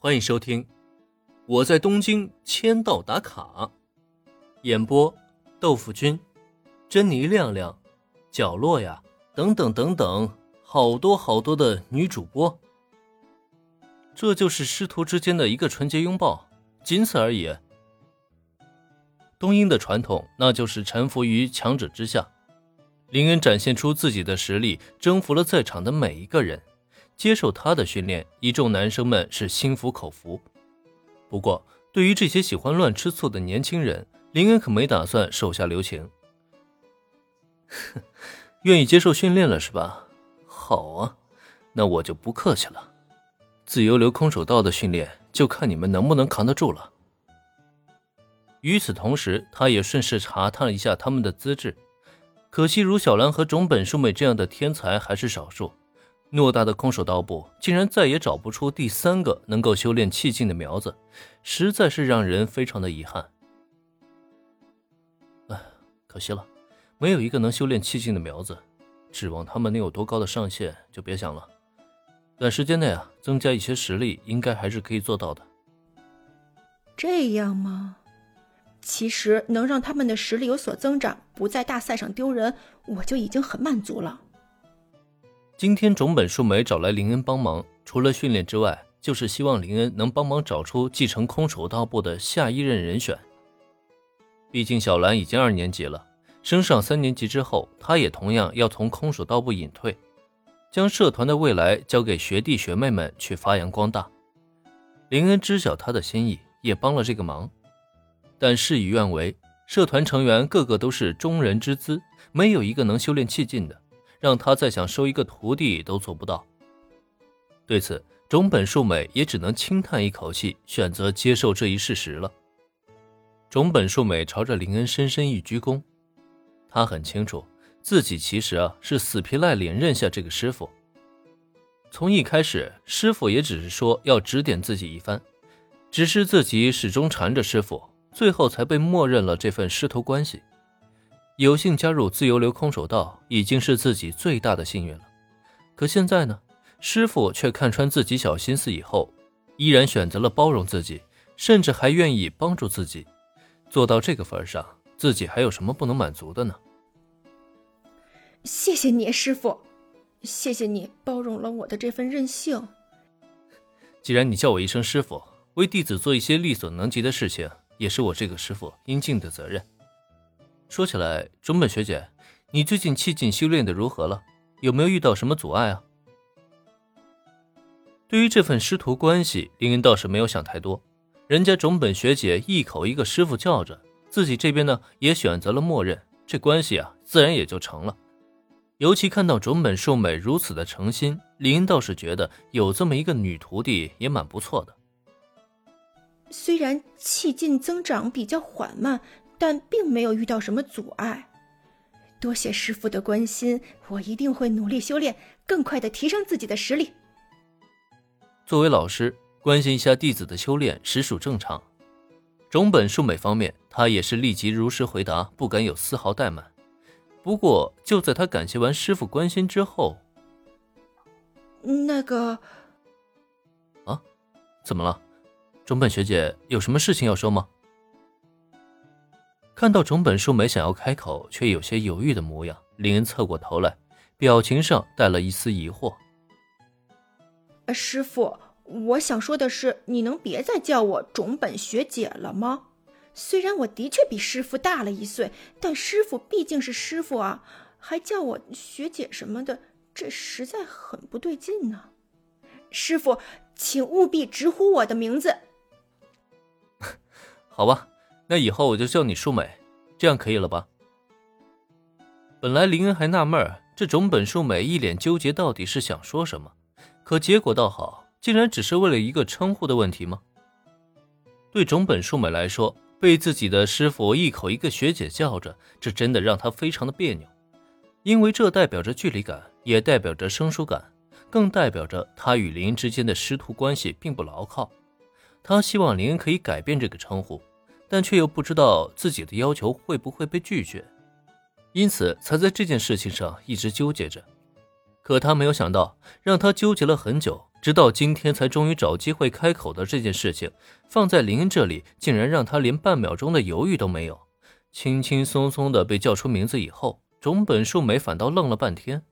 欢迎收听《我在东京签到打卡》，演播：豆腐君、珍妮亮亮、角落呀，等等等等，好多好多的女主播。这就是师徒之间的一个纯洁拥抱，仅此而已。东英的传统，那就是臣服于强者之下。林恩展现出自己的实力，征服了在场的每一个人。接受他的训练，一众男生们是心服口服。不过，对于这些喜欢乱吃醋的年轻人，林恩可没打算手下留情。哼 愿意接受训练了是吧？好啊，那我就不客气了。自由流空手道的训练，就看你们能不能扛得住了。与此同时，他也顺势查探了一下他们的资质。可惜，如小兰和种本树美这样的天才还是少数。偌大的空手道部，竟然再也找不出第三个能够修炼气劲的苗子，实在是让人非常的遗憾。唉，可惜了，没有一个能修炼气劲的苗子，指望他们能有多高的上限就别想了。短时间内啊，增加一些实力，应该还是可以做到的。这样吗？其实能让他们的实力有所增长，不在大赛上丢人，我就已经很满足了。今天种本树美找来林恩帮忙，除了训练之外，就是希望林恩能帮忙找出继承空手道部的下一任人选。毕竟小兰已经二年级了，升上三年级之后，她也同样要从空手道部隐退，将社团的未来交给学弟学妹们去发扬光大。林恩知晓他的心意，也帮了这个忙，但事与愿违，社团成员个个都是中人之资，没有一个能修炼气劲的。让他再想收一个徒弟都做不到。对此，种本树美也只能轻叹一口气，选择接受这一事实了。种本树美朝着林恩深深一鞠躬，他很清楚自己其实啊是死皮赖脸认下这个师傅。从一开始，师傅也只是说要指点自己一番，只是自己始终缠着师傅，最后才被默认了这份师徒关系。有幸加入自由流空手道已经是自己最大的幸运了，可现在呢，师傅却看穿自己小心思以后，依然选择了包容自己，甚至还愿意帮助自己。做到这个份上，自己还有什么不能满足的呢？谢谢你，师傅，谢谢你包容了我的这份任性。既然你叫我一声师傅，为弟子做一些力所能及的事情，也是我这个师傅应尽的责任。说起来，中本学姐，你最近气劲修炼的如何了？有没有遇到什么阻碍啊？对于这份师徒关系，林恩倒是没有想太多。人家中本学姐一口一个师傅叫着，自己这边呢也选择了默认，这关系啊自然也就成了。尤其看到中本树美如此的诚心，林恩倒是觉得有这么一个女徒弟也蛮不错的。虽然气劲增长比较缓慢。但并没有遇到什么阻碍，多谢师傅的关心，我一定会努力修炼，更快的提升自己的实力。作为老师，关心一下弟子的修炼实属正常。种本树美方面，他也是立即如实回答，不敢有丝毫怠慢。不过，就在他感谢完师傅关心之后，那个，啊，怎么了？种本学姐有什么事情要说吗？看到种本树美想要开口，却有些犹豫的模样，林恩侧过头来，表情上带了一丝疑惑。师傅，我想说的是，你能别再叫我种本学姐了吗？虽然我的确比师傅大了一岁，但师傅毕竟是师傅啊，还叫我学姐什么的，这实在很不对劲呢。师傅，请务必直呼我的名字。好吧。那以后我就叫你树美，这样可以了吧？本来林恩还纳闷，这种本淑美一脸纠结，到底是想说什么？可结果倒好，竟然只是为了一个称呼的问题吗？对种本淑美来说，被自己的师傅一口一个学姐叫着，这真的让她非常的别扭，因为这代表着距离感，也代表着生疏感，更代表着她与林恩之间的师徒关系并不牢靠。她希望林恩可以改变这个称呼。但却又不知道自己的要求会不会被拒绝，因此才在这件事情上一直纠结着。可他没有想到，让他纠结了很久，直到今天才终于找机会开口的这件事情，放在林恩这里，竟然让他连半秒钟的犹豫都没有，轻轻松松的被叫出名字以后，种本树美反倒愣了半天。